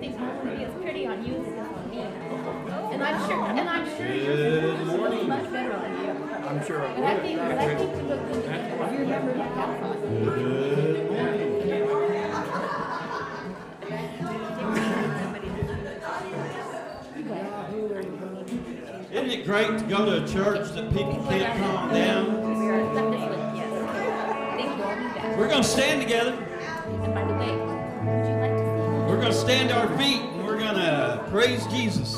don't think pretty on you on me. And I'm sure, and I'm sure Good morning. much better on you. I'm sure And I think, I think you look good you morning. Isn't it great to go to a church that people can't calm down? We're going to stand together stand our feet and we're going to praise Jesus.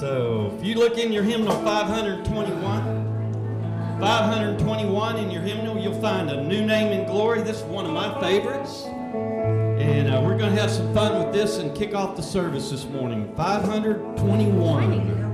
So if you look in your hymnal 521, 521 in your hymnal, you'll find a new name in glory. This is one of my favorites. And uh, we're going to have some fun with this and kick off the service this morning. 521.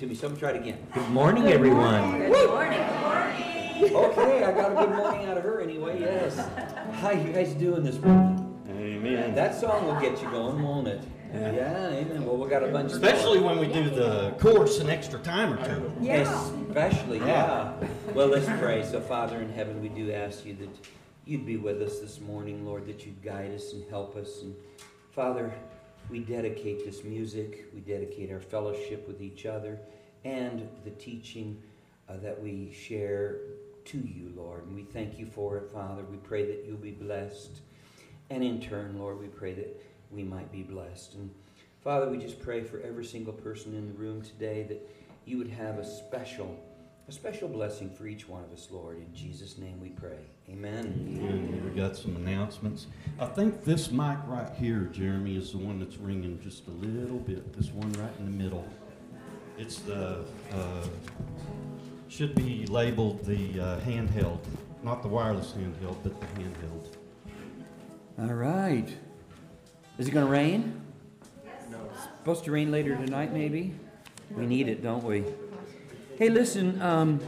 to me, so I'm try it again. Good morning, Good everyone. Morning. Good morning. Good morning. Okay, I got a good morning out of her anyway, yes. How you guys doing this morning? Amen. That song will get you going, won't it? Yeah, yeah amen. Well, we got a bunch Especially when we do the course an extra time or two. Yeah. Especially, yeah. Well, let's pray. So, Father in heaven, we do ask you that you'd be with us this morning, Lord, that you'd guide us and help us. And, Father, we dedicate this music, we dedicate our fellowship with each other, and the teaching uh, that we share to you, Lord. And we thank you for it, Father. We pray that you'll be blessed. And in turn, Lord, we pray that we might be blessed. And Father, we just pray for every single person in the room today that you would have a special, a special blessing for each one of us, Lord. In Jesus' name we pray. Amen. And we got some announcements. I think this mic right here, Jeremy, is the one that's ringing just a little bit. This one right in the middle. It's the, uh, should be labeled the uh, handheld, not the wireless handheld, but the handheld. All right. Is it going to rain? No. Supposed to rain later tonight, maybe? We need it, don't we? Hey, listen, um,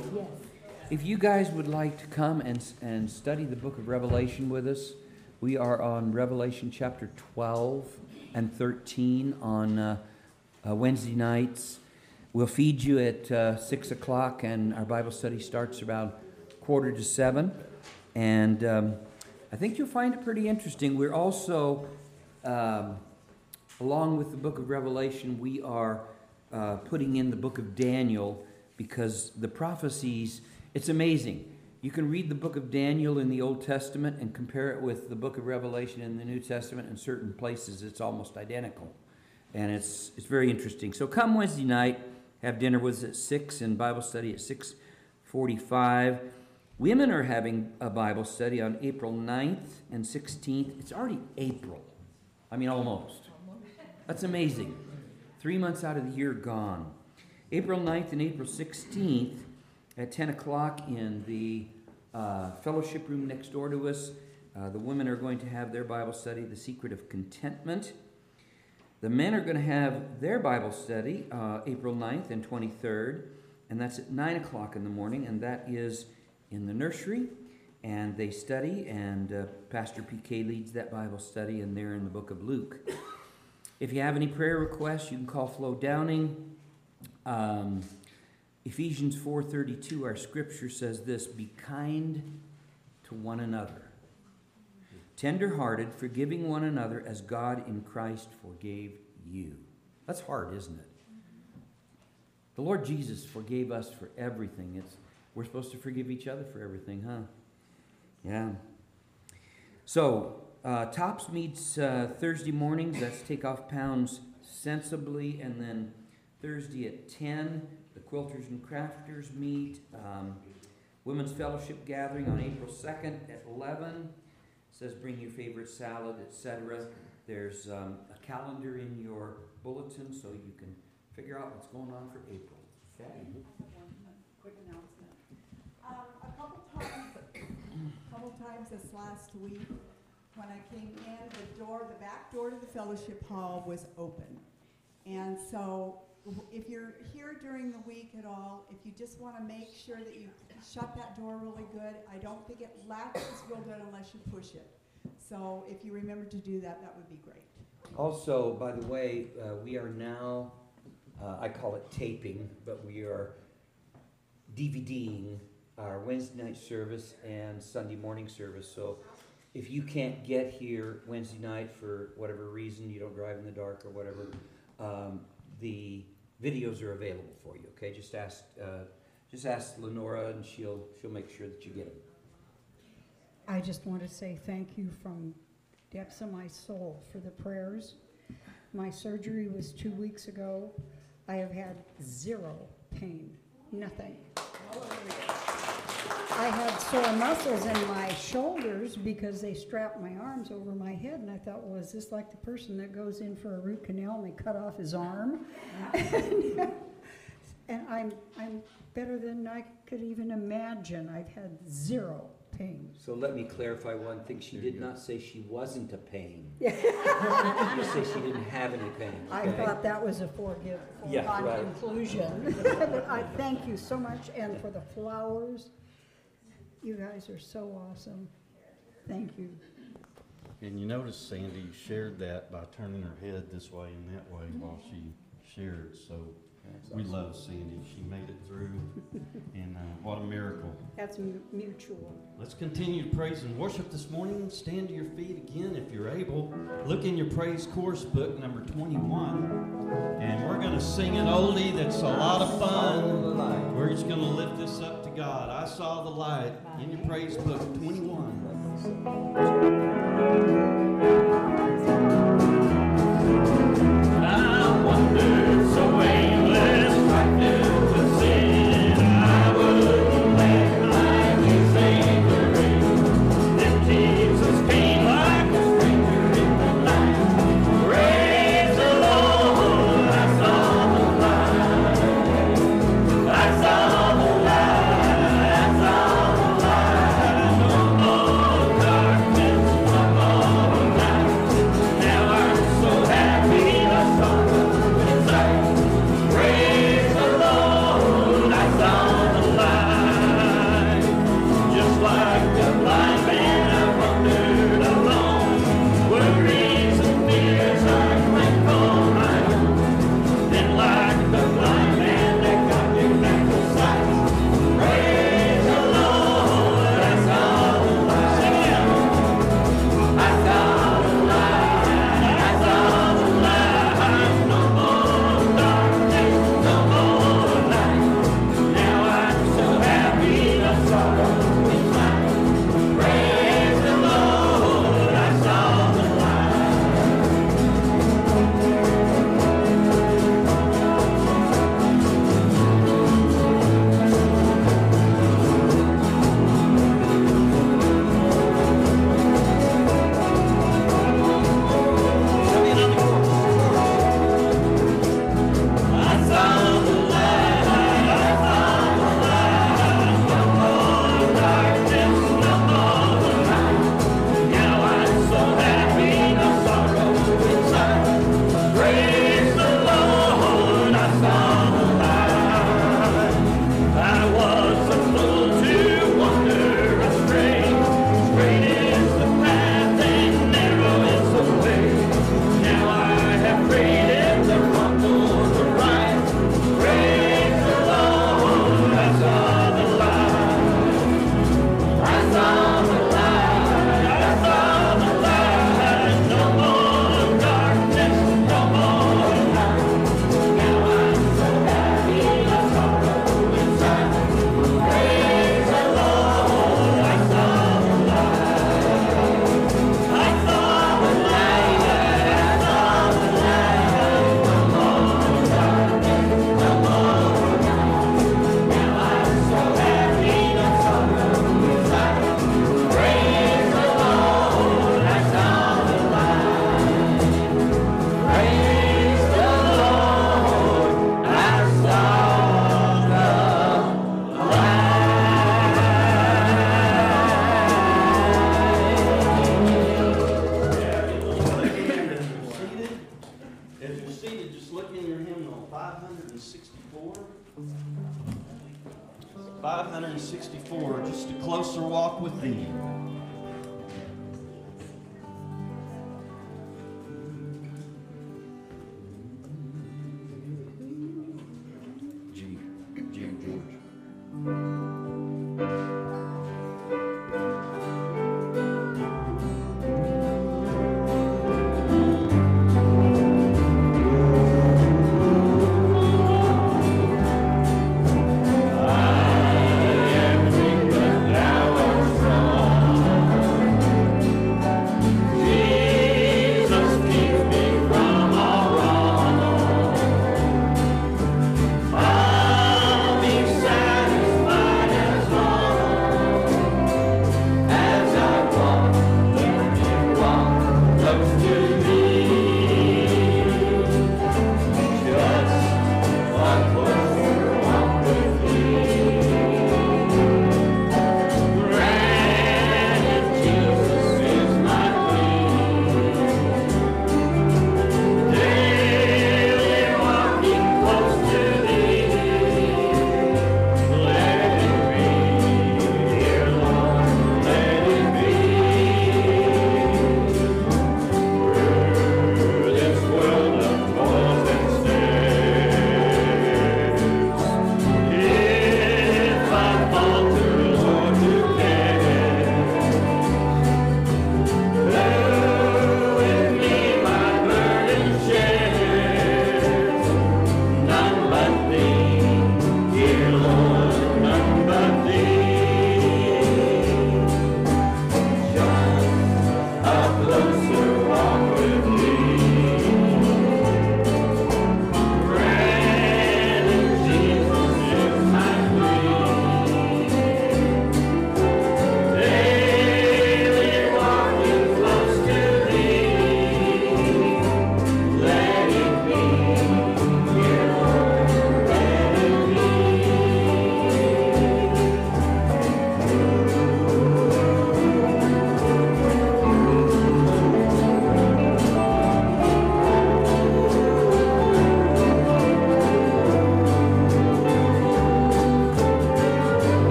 if you guys would like to come and, and study the book of Revelation with us, we are on Revelation chapter 12 and 13 on uh, uh, Wednesday nights. We'll feed you at uh, 6 o'clock, and our Bible study starts around quarter to 7. And um, I think you'll find it pretty interesting. We're also, um, along with the book of Revelation, we are uh, putting in the book of Daniel because the prophecies, it's amazing. You can read the book of Daniel in the Old Testament and compare it with the book of Revelation in the New Testament. In certain places, it's almost identical. And it's, it's very interesting. So come Wednesday night, have dinner with us at 6 and Bible study at 645. Women are having a Bible study on April 9th and 16th. It's already April. I mean, almost. That's amazing. Three months out of the year gone. April 9th and April 16th at 10 o'clock in the uh, fellowship room next door to us. Uh, the women are going to have their Bible study, The Secret of Contentment. The men are going to have their Bible study uh, April 9th and 23rd, and that's at 9 o'clock in the morning, and that is in the nursery. And they study, and uh, Pastor PK leads that Bible study, and they're in the book of Luke. If you have any prayer requests, you can call Flo Downing. Um, Ephesians 4:32, our scripture says this: "Be kind to one another, tender-hearted, forgiving one another as God in Christ forgave you." That's hard, isn't it? The Lord Jesus forgave us for everything. It's we're supposed to forgive each other for everything, huh? Yeah. So, uh, Tops meets uh, Thursday mornings. That's take off pounds sensibly, and then Thursday at 10, the Quilters and Crafters meet. Um, Women's Fellowship Gathering on April 2nd at 11. Says bring your favorite salad, etc. There's um, a calendar in your bulletin so you can figure out what's going on for April. Okay. Quick announcement. Um, a couple times, couple times this last week, when I came in, the door, the back door to the fellowship hall was open. And so, w- if you're here during the week at all, if you just want to make sure that you shut that door really good, I don't think it latches real good unless you push it. So if you remember to do that, that would be great. Also, by the way, uh, we are now, uh, I call it taping, but we are DVDing our Wednesday night service and Sunday morning service. So if you can't get here Wednesday night for whatever reason, you don't drive in the dark or whatever, um, the videos are available for you. Okay, just ask, uh, just ask Lenora, and she'll she'll make sure that you get them. I just want to say thank you from depths of my soul for the prayers. My surgery was two weeks ago. I have had zero pain, nothing. I had sore muscles in my shoulders because they strapped my arms over my head, and I thought, well, is this like the person that goes in for a root canal and they cut off his arm? and I'm I'm better than I could even imagine. I've had zero pain. So let me clarify one thing. She did not say she wasn't a pain. she just said she didn't have any pain. I okay? thought that was a forgive, Yeah, foregone right. conclusion. But I thank you so much, and for the flowers. You guys are so awesome. Thank you. And you notice Sandy shared that by turning her head this way and that way while she shared, so we love Sandy. She made it through, and uh, what a miracle. That's m- mutual. Let's continue to praise and worship this morning. Stand to your feet again if you're able. Look in your praise course book, number 21, and we're going to sing an oldie that's a lot of fun. We're just going to lift this up to God. I saw the light in your praise book, 21.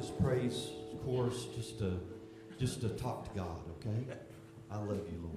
This praise chorus, just to just to talk to God, okay? I love you, Lord.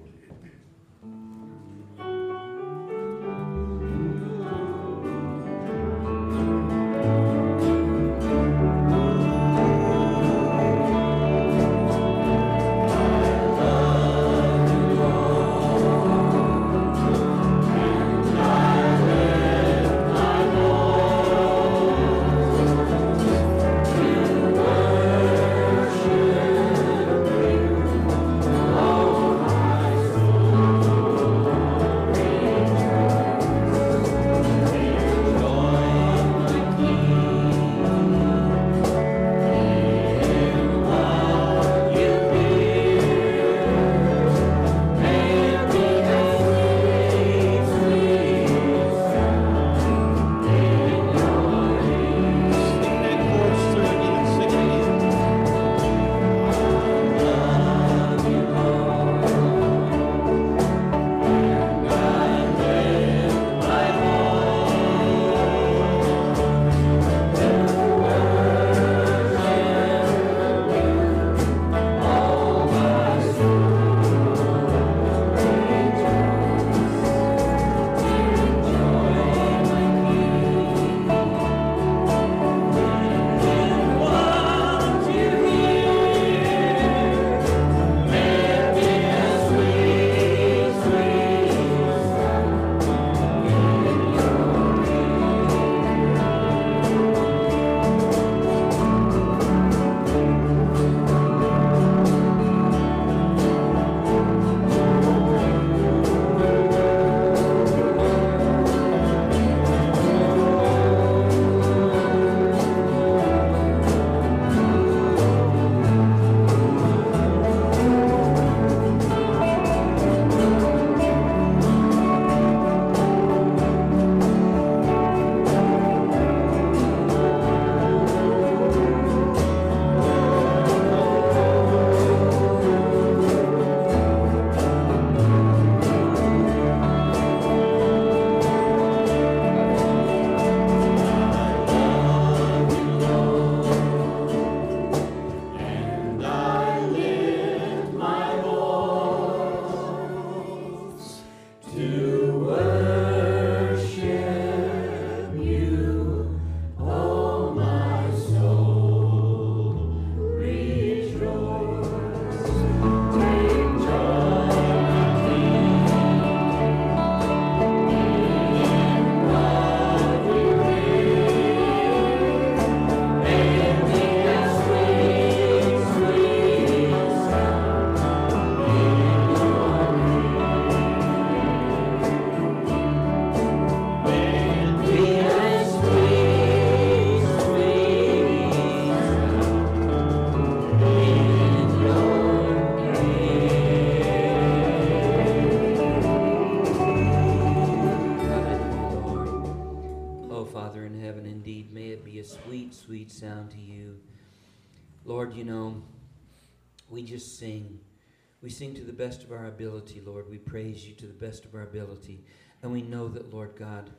Best of our ability, Lord. We praise you to the best of our ability. And we know that, Lord God,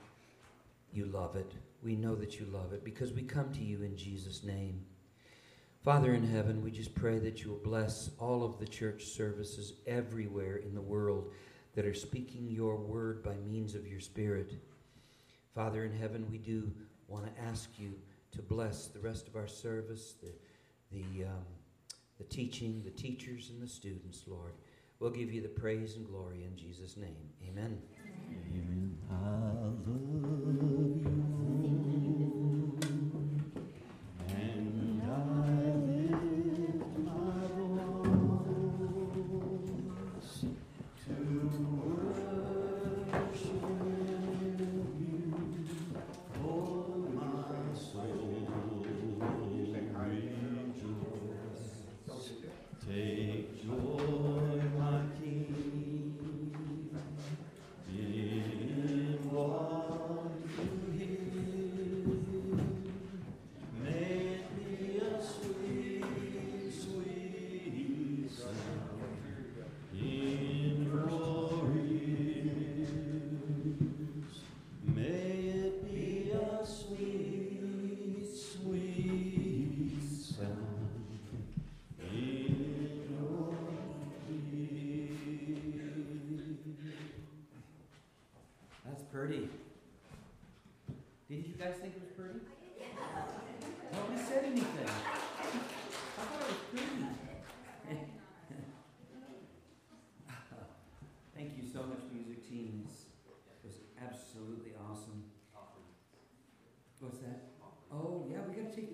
you love it. We know that you love it because we come to you in Jesus' name. Father in heaven, we just pray that you will bless all of the church services everywhere in the world that are speaking your word by means of your Spirit. Father in heaven, we do want to ask you to bless the rest of our service, the, the, um, the teaching, the teachers, and the students, Lord. We'll give you the praise and glory in Jesus' name. Amen. Amen. I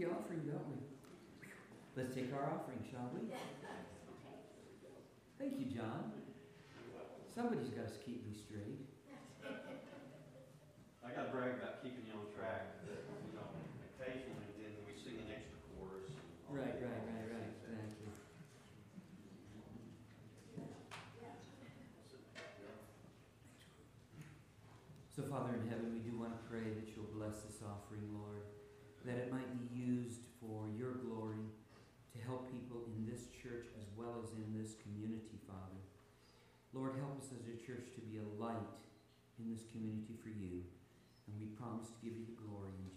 don't we? Let's take our offering, shall we? Thank you, John. Somebody's got to keep me straight. I gotta brag about keeping you on track, that, you know, occasionally then we sing an extra chorus. and all Right, that. right, right, right. Thank you. So, Father in heaven, we do want to pray that you'll bless this offering, Lord, that it might be used for your glory to help people in this church as well as in this community, Father. Lord, help us as a church to be a light in this community for you. And we promise to give you the glory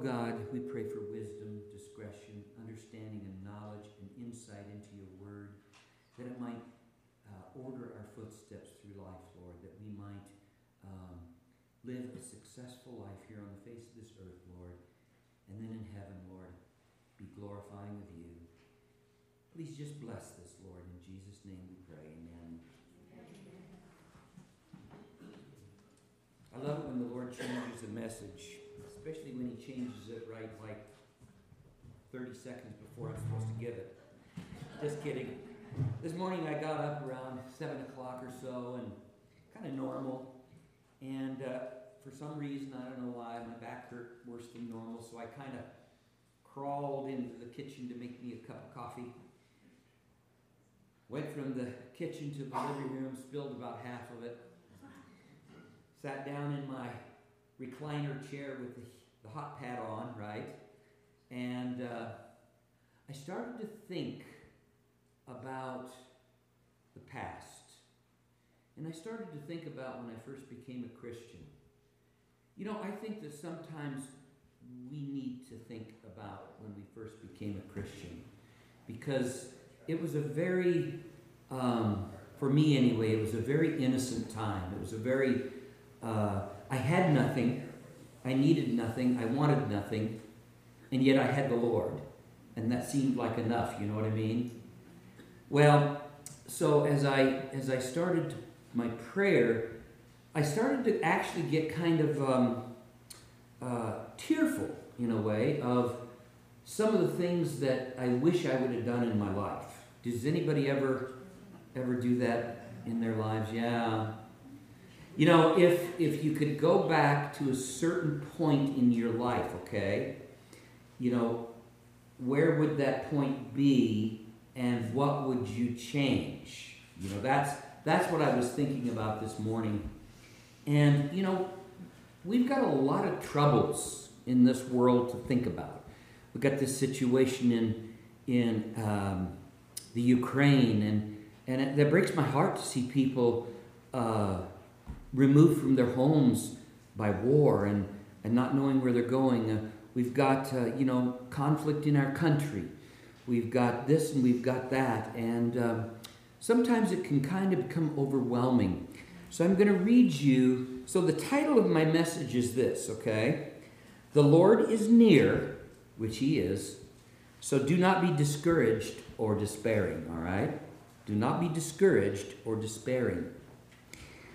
God, we pray for wisdom, discretion, understanding, and knowledge and insight into your word, that it might uh, order our footsteps through life, Lord, that we might um, live a successful life here on the face of this earth, Lord, and then in heaven, Lord, be glorifying of you. Please just bless this, Lord. In Jesus' name we pray. Amen. I love it when the Lord changes a message, especially when He changes it right like 30 seconds before I'm supposed to give it. Just kidding. This morning I got up around 7 o'clock or so and kind of normal. And uh, for some reason, I don't know why, my back hurt worse than normal, so I kind of crawled into the kitchen to make me a cup of coffee. Went from the kitchen to the living room, spilled about half of it. Sat down in my recliner chair with the, the hot pad on, right? And uh, I started to think about the past. And I started to think about when I first became a Christian. You know, I think that sometimes we need to think about when we first became a Christian because it was a very, um, for me anyway, it was a very innocent time. It was a very, uh, I had nothing, I needed nothing, I wanted nothing, and yet I had the Lord. And that seemed like enough, you know what I mean? Well, so as I as I started my prayer, I started to actually get kind of um, uh, tearful in a way of some of the things that I wish I would have done in my life. Does anybody ever ever do that in their lives? Yeah. You know, if if you could go back to a certain point in your life, okay, you know, where would that point be and what would you change? You know, that's that's what I was thinking about this morning. And you know, we've got a lot of troubles in this world to think about. We've got this situation in in um, the Ukraine, and and it, that breaks my heart to see people uh, removed from their homes by war and and not knowing where they're going. Uh, we've got uh, you know conflict in our country. We've got this and we've got that, and um, sometimes it can kind of become overwhelming. So I'm going to read you. So the title of my message is this, okay? The Lord is near, which He is. So do not be discouraged or despairing, all right? Do not be discouraged or despairing.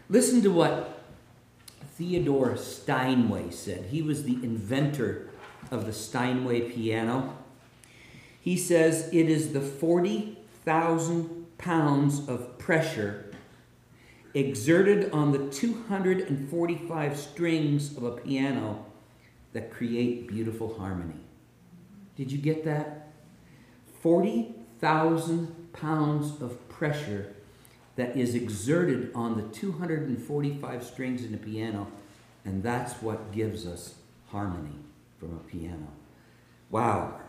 Listen to what Theodore Steinway said. He was the inventor of the Steinway piano. He says it is the 40,000 pounds of pressure exerted on the 245 strings of a piano that create beautiful harmony. Did you get that? 40,000 pounds of pressure that is exerted on the 245 strings in a piano, and that's what gives us harmony from a piano. Wow.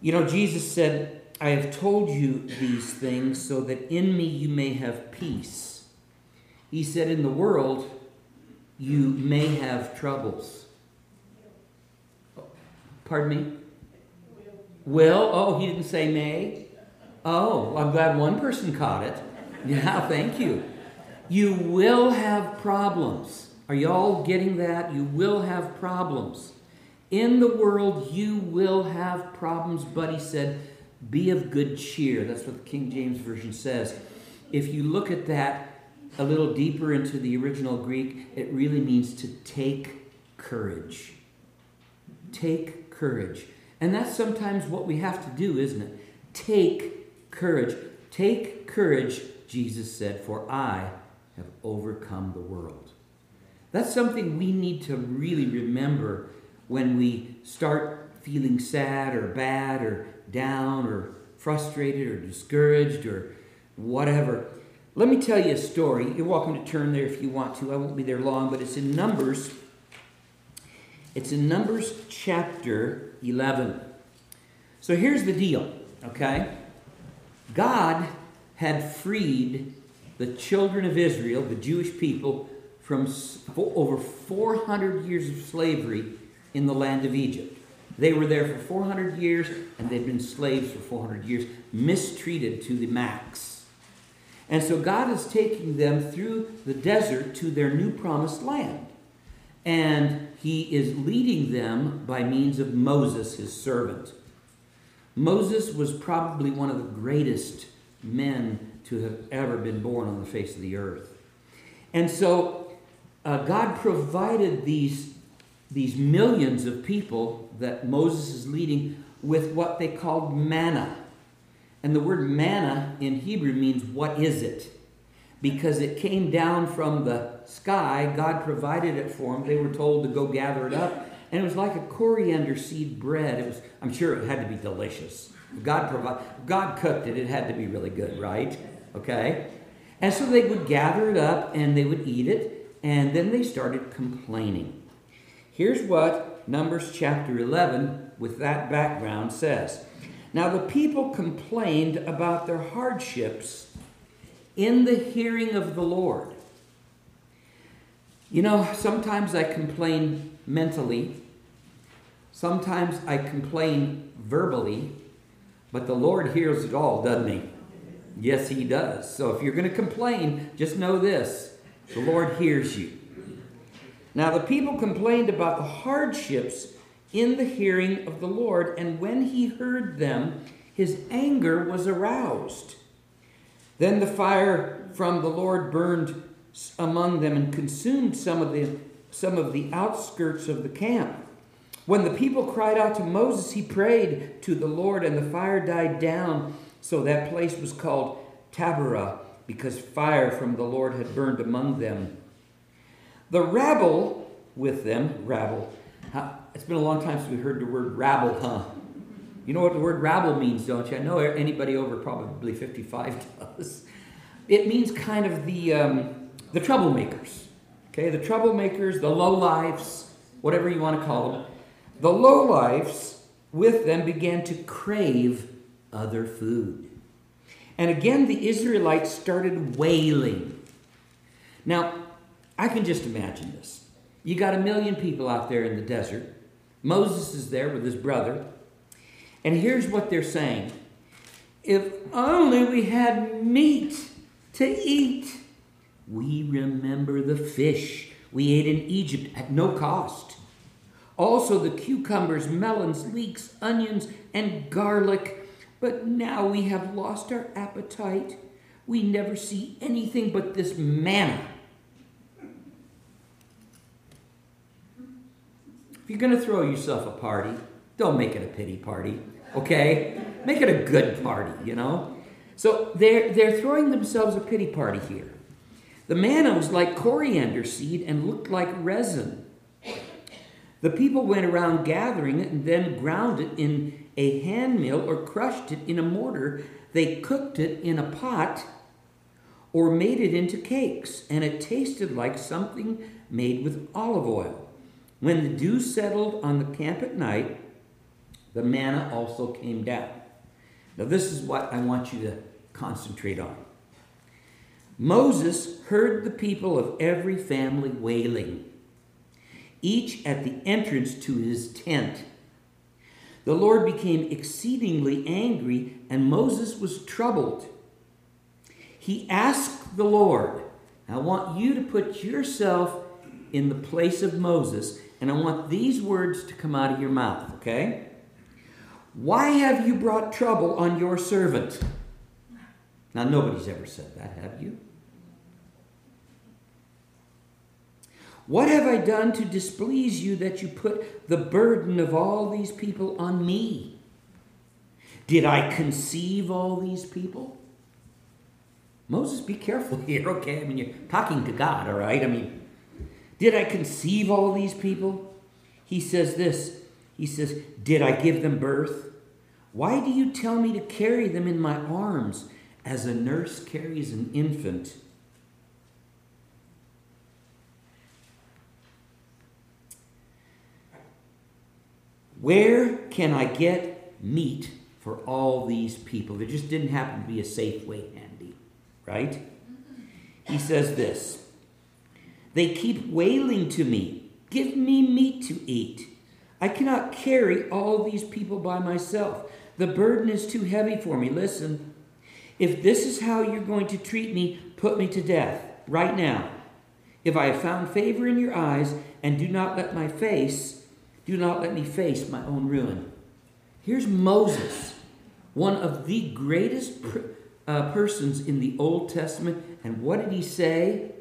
You know, Jesus said, I have told you these things so that in me you may have peace. He said, In the world you may have troubles. Pardon me? Will? Oh, he didn't say may? Oh, I'm glad one person caught it. Yeah, thank you. You will have problems. Are you all getting that? You will have problems. In the world, you will have problems, but he said, be of good cheer. That's what the King James Version says. If you look at that a little deeper into the original Greek, it really means to take courage. Take courage. And that's sometimes what we have to do, isn't it? Take courage. Take courage, Jesus said, for I have overcome the world. That's something we need to really remember when we start feeling sad or bad or down or frustrated or discouraged or whatever. Let me tell you a story. You're welcome to turn there if you want to. I won't be there long, but it's in Numbers. It's in Numbers chapter 11. So here's the deal, okay? God had freed the children of Israel, the Jewish people, from over 400 years of slavery in the land of Egypt. They were there for 400 years and they'd been slaves for 400 years, mistreated to the max. And so God is taking them through the desert to their new promised land. And he is leading them by means of Moses, his servant. Moses was probably one of the greatest men to have ever been born on the face of the earth. And so uh, God provided these, these millions of people that Moses is leading with what they called manna. And the word manna in Hebrew means, what is it? Because it came down from the sky, God provided it for them. They were told to go gather it up. And it was like a coriander seed bread. It was, I'm sure it had to be delicious. God provided, God cooked it. It had to be really good, right? Okay? And so they would gather it up and they would eat it, and then they started complaining. Here's what Numbers chapter 11, with that background, says. Now the people complained about their hardships in the hearing of the Lord. You know, sometimes I complain mentally, sometimes I complain verbally, but the Lord hears it all, doesn't He? Yes, He does. So if you're going to complain, just know this the Lord hears you. Now, the people complained about the hardships in the hearing of the Lord, and when He heard them, His anger was aroused. Then the fire from the Lord burned among them and consumed some of the, some of the outskirts of the camp. When the people cried out to Moses, he prayed to the Lord, and the fire died down. So that place was called Taberah, because fire from the Lord had burned among them. The rabble with them, rabble. It's been a long time since we heard the word rabble, huh? You know what the word rabble means, don't you? I know anybody over probably 55 does. It means kind of the, um, the troublemakers. Okay, the troublemakers, the lowlifes, whatever you want to call them. The lowlifes with them began to crave other food. And again, the Israelites started wailing. Now, I can just imagine this. You got a million people out there in the desert. Moses is there with his brother. And here's what they're saying If only we had meat to eat. We remember the fish we ate in Egypt at no cost. Also, the cucumbers, melons, leeks, onions, and garlic. But now we have lost our appetite. we never see anything but this manna. If you're going to throw yourself a party, don't make it a pity party, okay? Make it a good party, you know? So they're, they're throwing themselves a pity party here. The manna was like coriander seed and looked like resin. The people went around gathering it and then ground it in a hand mill or crushed it in a mortar. They cooked it in a pot or made it into cakes, and it tasted like something made with olive oil. When the dew settled on the camp at night, the manna also came down. Now, this is what I want you to concentrate on. Moses heard the people of every family wailing, each at the entrance to his tent. The Lord became exceedingly angry, and Moses was troubled. He asked the Lord, I want you to put yourself in the place of Moses, and I want these words to come out of your mouth, okay? Why have you brought trouble on your servant? Now, nobody's ever said that, have you? What have I done to displease you that you put the burden of all these people on me? Did I conceive all these people? Moses, be careful here, okay? I mean, you're talking to God, all right? I mean, did I conceive all these people? He says this He says, Did I give them birth? Why do you tell me to carry them in my arms as a nurse carries an infant? Where can I get meat for all these people? There just didn't happen to be a Safeway handy, right? He says this They keep wailing to me, Give me meat to eat. I cannot carry all these people by myself. The burden is too heavy for me. Listen, if this is how you're going to treat me, put me to death right now. If I have found favor in your eyes, and do not let my face, do not let me face my own ruin. Here's Moses, one of the greatest uh, persons in the Old Testament. And what did he say?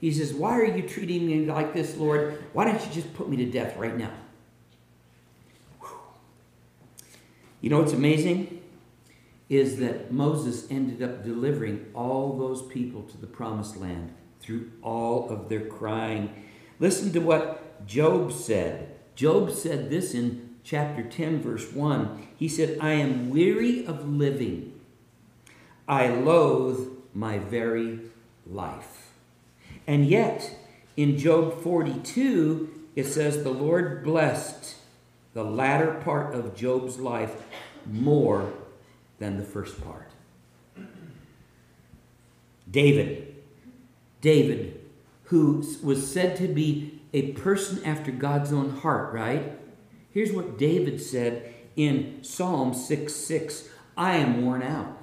He says, Why are you treating me like this, Lord? Why don't you just put me to death right now? Whew. You know what's amazing? Is that Moses ended up delivering all those people to the promised land through all of their crying. Listen to what Job said. Job said this in chapter 10, verse 1. He said, I am weary of living. I loathe my very life. And yet, in Job 42, it says, The Lord blessed the latter part of Job's life more than the first part. David, David, who was said to be a person after God's own heart, right? Here's what David said in Psalm 6 6 I am worn out.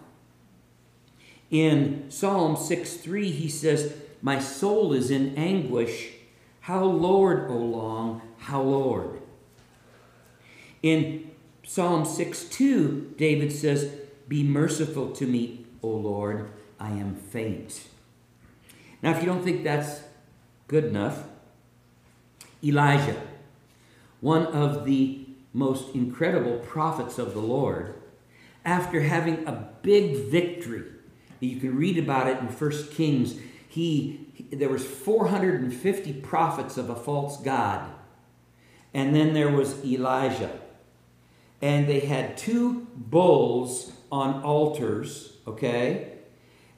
In Psalm 6 3, he says, My soul is in anguish. How, Lord, O long, how, Lord? In Psalm 6 2, David says, Be merciful to me, O Lord, I am faint. Now, if you don't think that's good enough, Elijah, one of the most incredible prophets of the Lord, after having a big victory, you can read about it in 1 Kings, he there was 450 prophets of a false god. And then there was Elijah. And they had two bulls on altars, okay?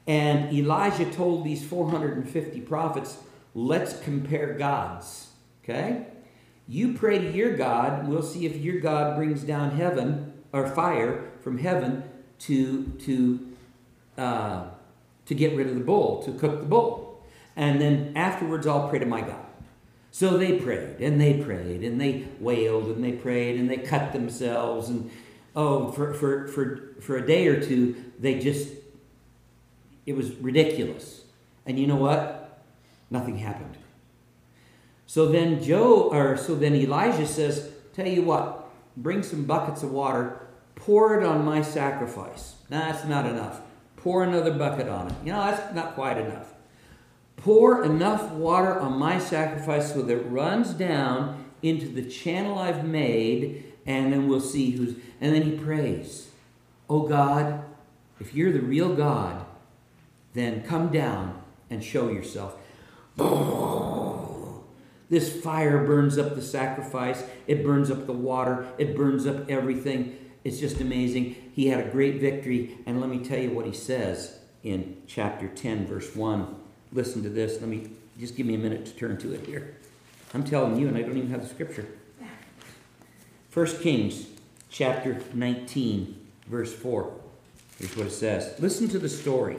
And Elijah told these 450 prophets, let's compare gods. Okay? You pray to your God, we'll see if your God brings down heaven or fire from heaven to to uh, to get rid of the bull, to cook the bull, and then afterwards I'll pray to my God. So they prayed and they prayed and they wailed and they prayed and they cut themselves and oh for for for for a day or two they just it was ridiculous. And you know what? Nothing happened. So then Joe, or so then Elijah says, Tell you what, bring some buckets of water, pour it on my sacrifice. Nah, that's not enough. Pour another bucket on it. You know, that's not quite enough. Pour enough water on my sacrifice so that it runs down into the channel I've made, and then we'll see who's. And then he prays, Oh God, if you're the real God, then come down and show yourself. This fire burns up the sacrifice, it burns up the water, it burns up everything. It's just amazing. He had a great victory, and let me tell you what he says in chapter 10, verse 1. Listen to this. Let me just give me a minute to turn to it here. I'm telling you, and I don't even have the scripture. 1 Kings chapter 19, verse 4. Here's what it says. Listen to the story.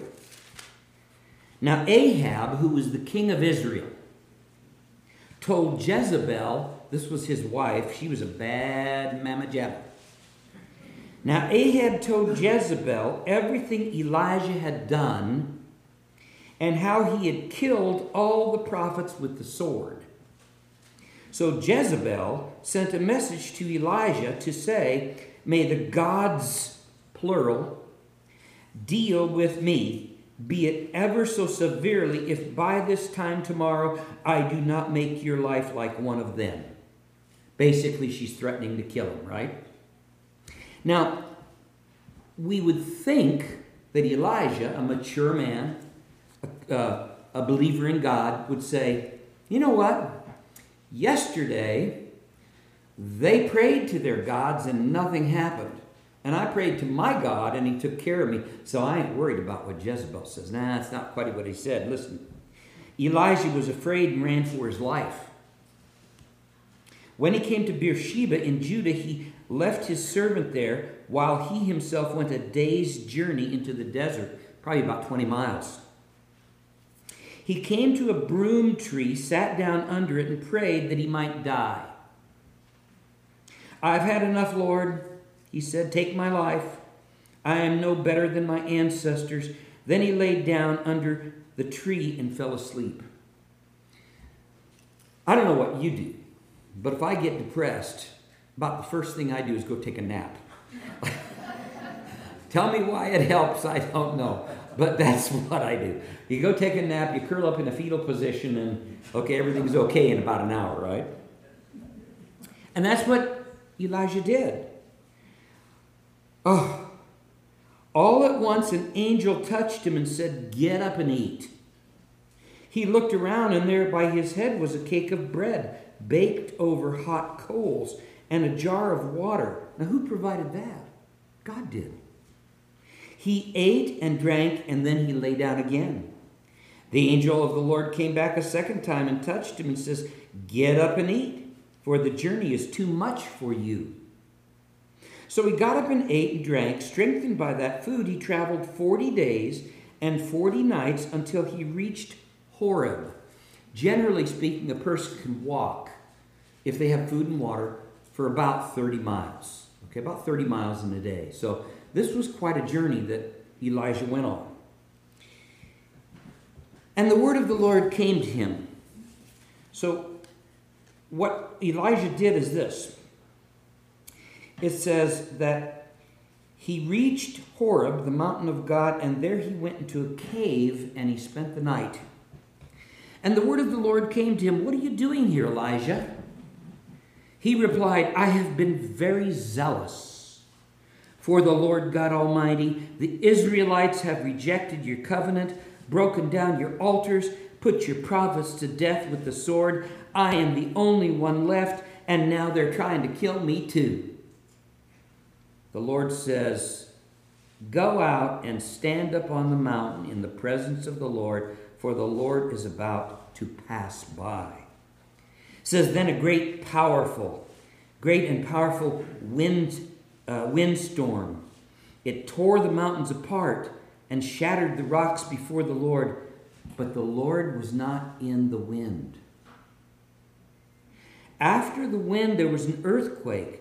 Now, Ahab, who was the king of Israel, told Jezebel, this was his wife, she was a bad mamma jabba. Now, Ahab told Jezebel everything Elijah had done and how he had killed all the prophets with the sword. So Jezebel sent a message to Elijah to say, May the gods, plural, deal with me, be it ever so severely, if by this time tomorrow I do not make your life like one of them. Basically, she's threatening to kill him, right? Now, we would think that Elijah, a mature man, a, uh, a believer in God, would say, You know what? Yesterday, they prayed to their gods and nothing happened. And I prayed to my God and he took care of me. So I ain't worried about what Jezebel says. Nah, that's not quite what he said. Listen. Elijah was afraid and ran for his life. When he came to Beersheba in Judah, he left his servant there while he himself went a day's journey into the desert, probably about 20 miles. He came to a broom tree, sat down under it, and prayed that he might die. I've had enough, Lord, he said, Take my life. I am no better than my ancestors. Then he laid down under the tree and fell asleep. I don't know what you do, but if I get depressed, about the first thing I do is go take a nap. Tell me why it helps, I don't know. But that's what I do. You go take a nap, you curl up in a fetal position, and okay, everything's okay in about an hour, right? And that's what Elijah did. Oh, all at once an angel touched him and said, Get up and eat. He looked around, and there by his head was a cake of bread baked over hot coals and a jar of water. Now, who provided that? God did. He ate and drank, and then he lay down again. The angel of the Lord came back a second time and touched him and says, Get up and eat, for the journey is too much for you. So he got up and ate and drank. Strengthened by that food, he traveled 40 days and 40 nights until he reached Horeb. Generally speaking, a person can walk, if they have food and water, for about 30 miles. Okay, about 30 miles in a day. So this was quite a journey that Elijah went on. And the word of the Lord came to him. So what Elijah did is this it says that he reached Horeb, the mountain of God, and there he went into a cave and he spent the night. And the word of the Lord came to him, What are you doing here, Elijah? He replied, I have been very zealous for the Lord God Almighty. The Israelites have rejected your covenant, broken down your altars, put your prophets to death with the sword. I am the only one left, and now they're trying to kill me too the Lord says, Go out and stand up on the mountain in the presence of the Lord, for the Lord is about to pass by. It says, Then a great, powerful, great and powerful wind, uh, windstorm. It tore the mountains apart and shattered the rocks before the Lord, but the Lord was not in the wind. After the wind, there was an earthquake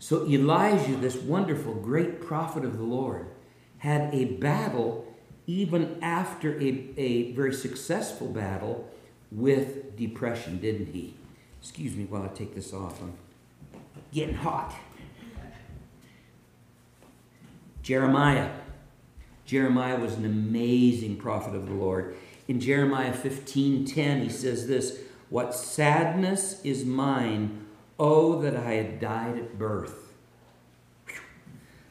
So Elijah, this wonderful, great prophet of the Lord, had a battle even after a, a very successful battle with depression, didn't he? Excuse me while I take this off. I'm getting hot. Jeremiah. Jeremiah was an amazing prophet of the Lord. In Jeremiah 15:10 he says this, "What sadness is mine, oh that I had died at birth."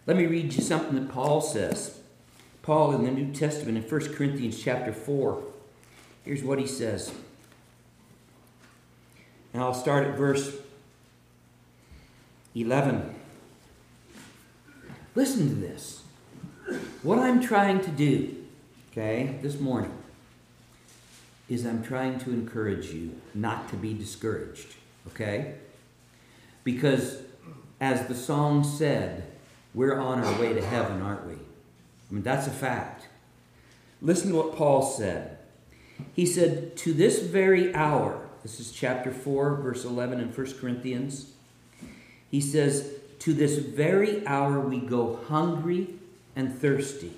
Let me read you something that Paul says. Paul in the New Testament in 1 Corinthians chapter 4. Here's what he says. And I'll start at verse 11. Listen to this. What I'm trying to do, okay, this morning, is I'm trying to encourage you not to be discouraged, okay? Because as the song said, we're on our way to heaven, aren't we? I mean, that's a fact. Listen to what Paul said. He said, To this very hour, this is chapter 4, verse 11 in 1 Corinthians. He says, To this very hour we go hungry and thirsty.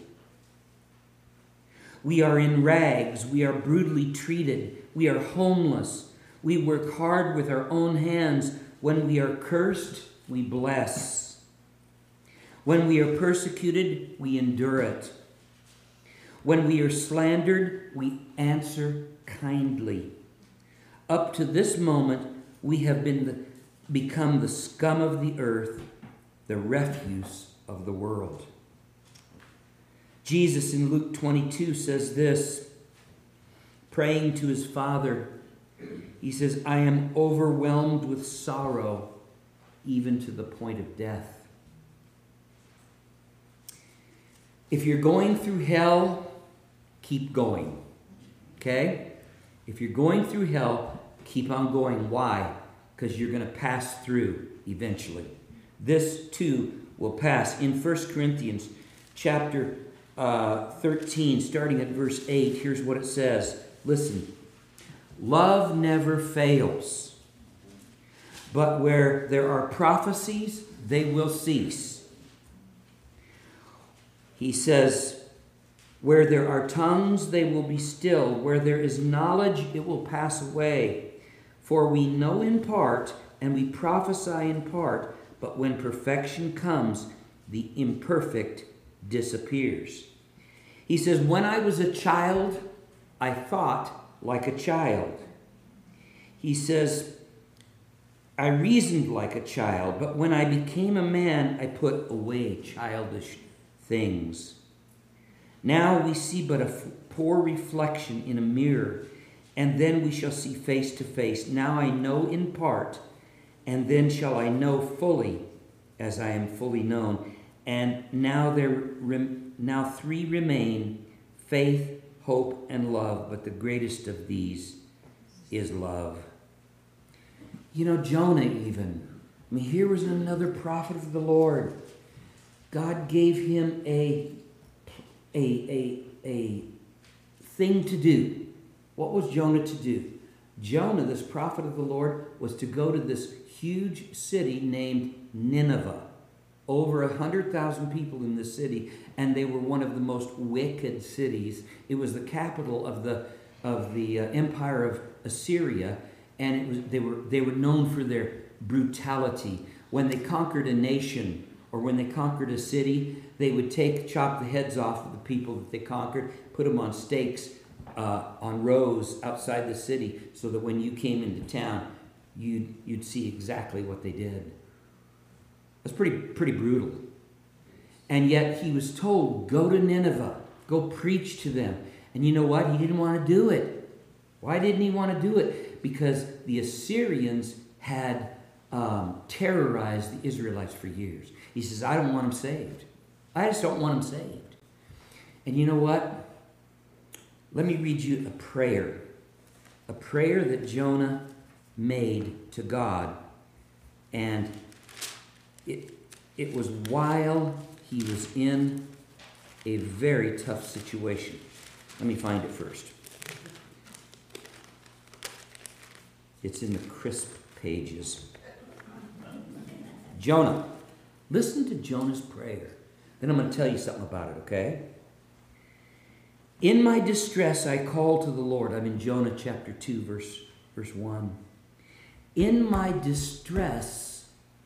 We are in rags. We are brutally treated. We are homeless. We work hard with our own hands. When we are cursed, we bless. When we are persecuted, we endure it. When we are slandered, we answer kindly. Up to this moment, we have been the, become the scum of the earth, the refuse of the world. Jesus in Luke 22 says this, praying to his Father. He says, I am overwhelmed with sorrow, even to the point of death. If you're going through hell, keep going. Okay? If you're going through hell, keep on going. Why? Because you're going to pass through eventually. This too will pass. In 1 Corinthians chapter uh, 13, starting at verse 8, here's what it says. Listen. Love never fails. But where there are prophecies, they will cease. He says, Where there are tongues, they will be still. Where there is knowledge, it will pass away. For we know in part, and we prophesy in part, but when perfection comes, the imperfect disappears. He says, When I was a child, I thought like a child. He says, I reasoned like a child, but when I became a man, I put away childish things. Now we see but a f- poor reflection in a mirror, and then we shall see face to face. Now I know in part, and then shall I know fully as I am fully known. And now there rem- now three remain faith, hope, and love, but the greatest of these is love. You know, Jonah, even. I mean, here was another prophet of the Lord. God gave him a, a, a, a thing to do. What was Jonah to do? Jonah, this prophet of the Lord, was to go to this huge city named Nineveh. Over a hundred thousand people in the city, and they were one of the most wicked cities. It was the capital of the of the uh, empire of Assyria, and it was they were they were known for their brutality. When they conquered a nation or when they conquered a city, they would take chop the heads off of the people that they conquered, put them on stakes uh, on rows outside the city, so that when you came into town, you'd you'd see exactly what they did. That's pretty pretty brutal. And yet he was told, go to Nineveh, go preach to them. And you know what? He didn't want to do it. Why didn't he want to do it? Because the Assyrians had um, terrorized the Israelites for years. He says, I don't want them saved. I just don't want them saved. And you know what? Let me read you a prayer. A prayer that Jonah made to God. And it, it was while he was in a very tough situation. Let me find it first. It's in the crisp pages. Jonah. Listen to Jonah's prayer. Then I'm going to tell you something about it, okay? In my distress, I called to the Lord. I'm in Jonah chapter 2, verse, verse 1. In my distress,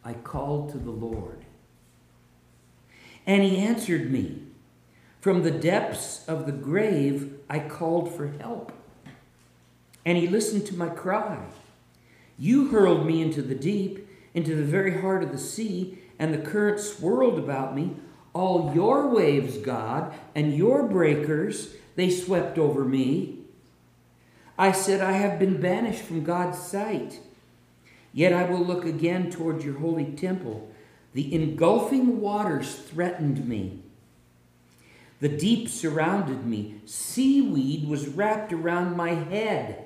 I called to the Lord. And he answered me. From the depths of the grave, I called for help. And he listened to my cry. You hurled me into the deep, into the very heart of the sea, and the current swirled about me. All your waves, God, and your breakers, they swept over me. I said, I have been banished from God's sight. Yet I will look again toward your holy temple. The engulfing waters threatened me. The deep surrounded me. Seaweed was wrapped around my head.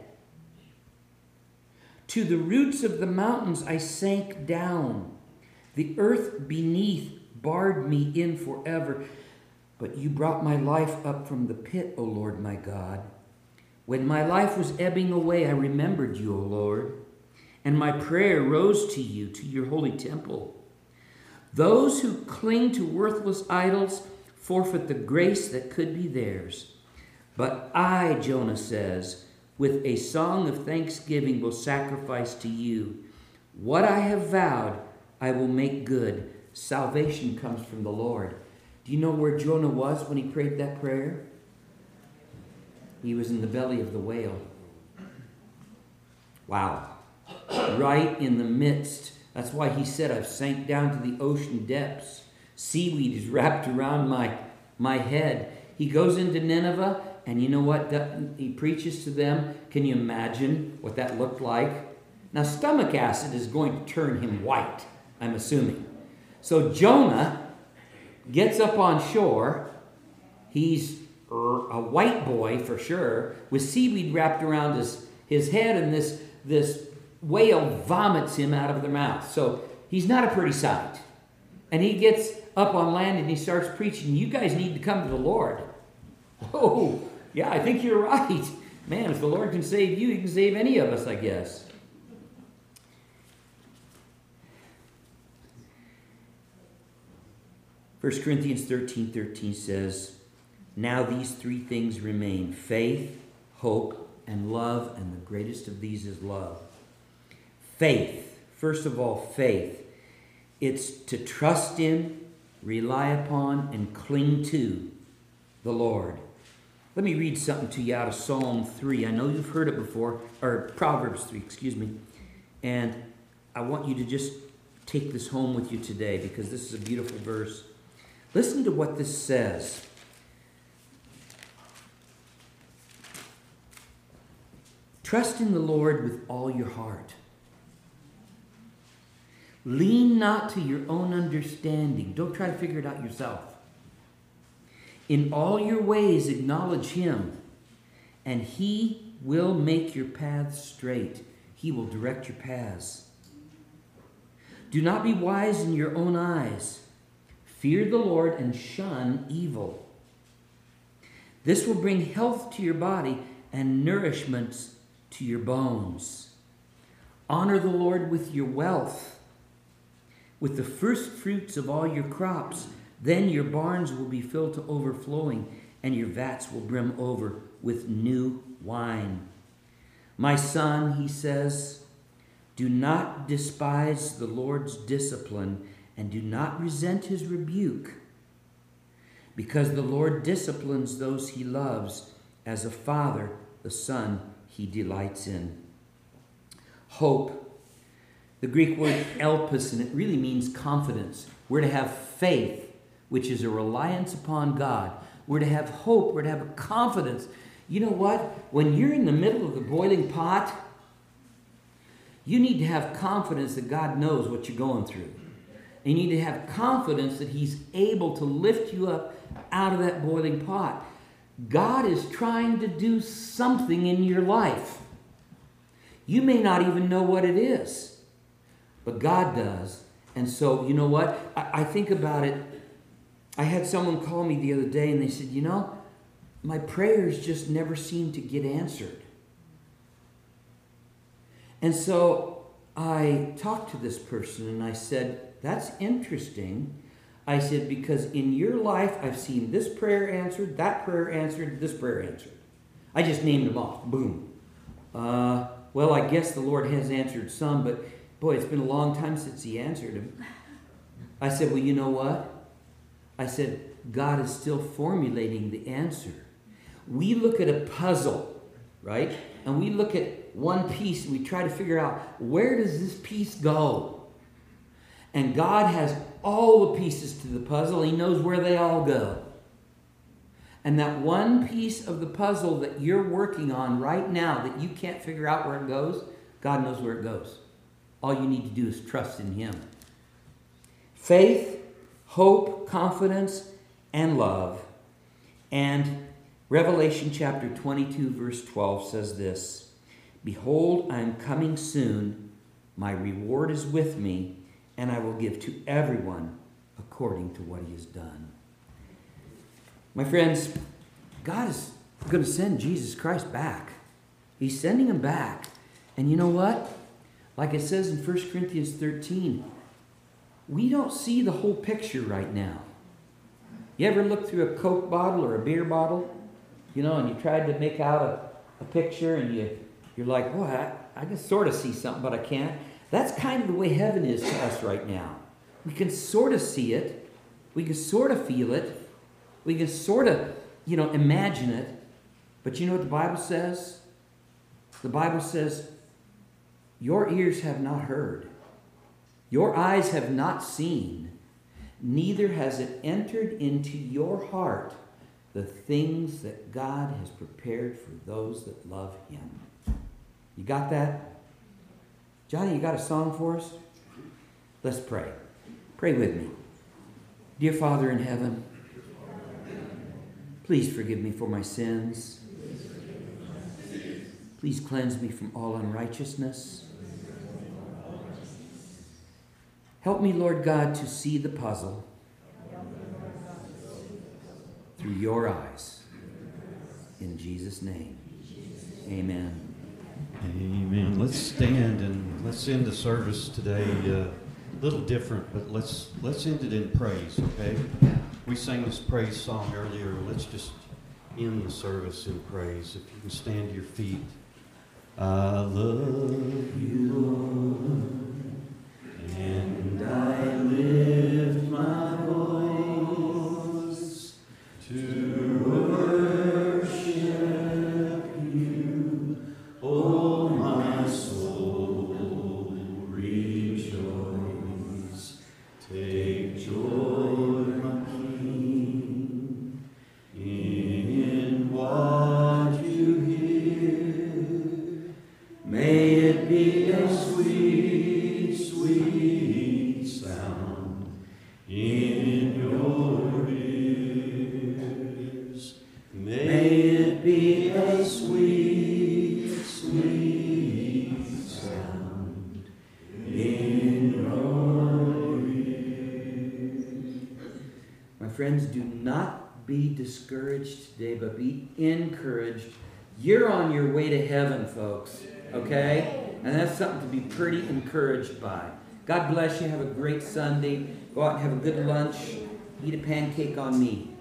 To the roots of the mountains I sank down. The earth beneath barred me in forever. But you brought my life up from the pit, O Lord my God. When my life was ebbing away, I remembered you, O Lord, and my prayer rose to you, to your holy temple. Those who cling to worthless idols forfeit the grace that could be theirs. But I, Jonah says, with a song of thanksgiving will sacrifice to you. What I have vowed, I will make good. Salvation comes from the Lord. Do you know where Jonah was when he prayed that prayer? He was in the belly of the whale. Wow. Right in the midst. That's why he said, I've sank down to the ocean depths. Seaweed is wrapped around my, my head. He goes into Nineveh, and you know what? He preaches to them. Can you imagine what that looked like? Now, stomach acid is going to turn him white, I'm assuming. So Jonah gets up on shore. He's a white boy for sure, with seaweed wrapped around his, his head, and this, this whale vomits him out of their mouth. So he's not a pretty sight. And he gets up on land and he starts preaching, You guys need to come to the Lord. Oh, yeah, I think you're right. Man, if the Lord can save you, he can save any of us, I guess. First Corinthians 13 13 says, Now these three things remain faith, hope, and love, and the greatest of these is love. Faith, first of all, faith. It's to trust in, rely upon, and cling to the Lord. Let me read something to you out of Psalm 3. I know you've heard it before, or Proverbs 3, excuse me. And I want you to just take this home with you today because this is a beautiful verse. Listen to what this says. Trust in the Lord with all your heart. Lean not to your own understanding. Don't try to figure it out yourself. In all your ways, acknowledge Him, and He will make your paths straight. He will direct your paths. Do not be wise in your own eyes. Fear the Lord and shun evil. This will bring health to your body and nourishment to your bones. Honor the Lord with your wealth, with the first fruits of all your crops. Then your barns will be filled to overflowing, and your vats will brim over with new wine. My son, he says, do not despise the Lord's discipline and do not resent his rebuke, because the Lord disciplines those he loves, as a father the son he delights in. Hope, the Greek word elpis, and it really means confidence. We're to have faith, which is a reliance upon God. We're to have hope. We're to have confidence. You know what? When you're in the middle of the boiling pot, you need to have confidence that God knows what you're going through. And you need to have confidence that He's able to lift you up out of that boiling pot. God is trying to do something in your life. You may not even know what it is, but God does. And so, you know what? I, I think about it. I had someone call me the other day and they said, You know, my prayers just never seem to get answered. And so I talked to this person and I said, That's interesting. I said, Because in your life, I've seen this prayer answered, that prayer answered, this prayer answered. I just named them off. Boom. Uh, well, I guess the Lord has answered some, but boy, it's been a long time since He answered them. I said, Well, you know what? I said, God is still formulating the answer. We look at a puzzle, right? And we look at one piece and we try to figure out where does this piece go? And God has all the pieces to the puzzle. He knows where they all go. And that one piece of the puzzle that you're working on right now that you can't figure out where it goes, God knows where it goes. All you need to do is trust in Him. Faith, hope, confidence, and love. And Revelation chapter 22, verse 12 says this Behold, I am coming soon. My reward is with me, and I will give to everyone according to what he has done. My friends, God is going to send Jesus Christ back. He's sending him back. And you know what? Like it says in 1 Corinthians 13, we don't see the whole picture right now. You ever look through a Coke bottle or a beer bottle, you know, and you tried to make out a, a picture and you, you're like, boy, I, I can sort of see something, but I can't. That's kind of the way heaven is to us right now. We can sort of see it, we can sort of feel it, we can sort of, you know, imagine it. But you know what the Bible says? The Bible says, Your ears have not heard, your eyes have not seen, neither has it entered into your heart the things that God has prepared for those that love Him. You got that? Johnny, you got a song for us? Let's pray. Pray with me. Dear Father in heaven, please forgive me for my sins. Please cleanse me from all unrighteousness. Help me, Lord God, to see the puzzle through your eyes. In Jesus' name, amen. Amen. Let's stand and let's end the service today. uh, A little different, but let's let's end it in praise. Okay? We sang this praise song earlier. Let's just end the service in praise. If you can stand to your feet. I love you, Lord, Okay? And that's something to be pretty encouraged by. God bless you. Have a great Sunday. Go out and have a good lunch. Eat a pancake on me.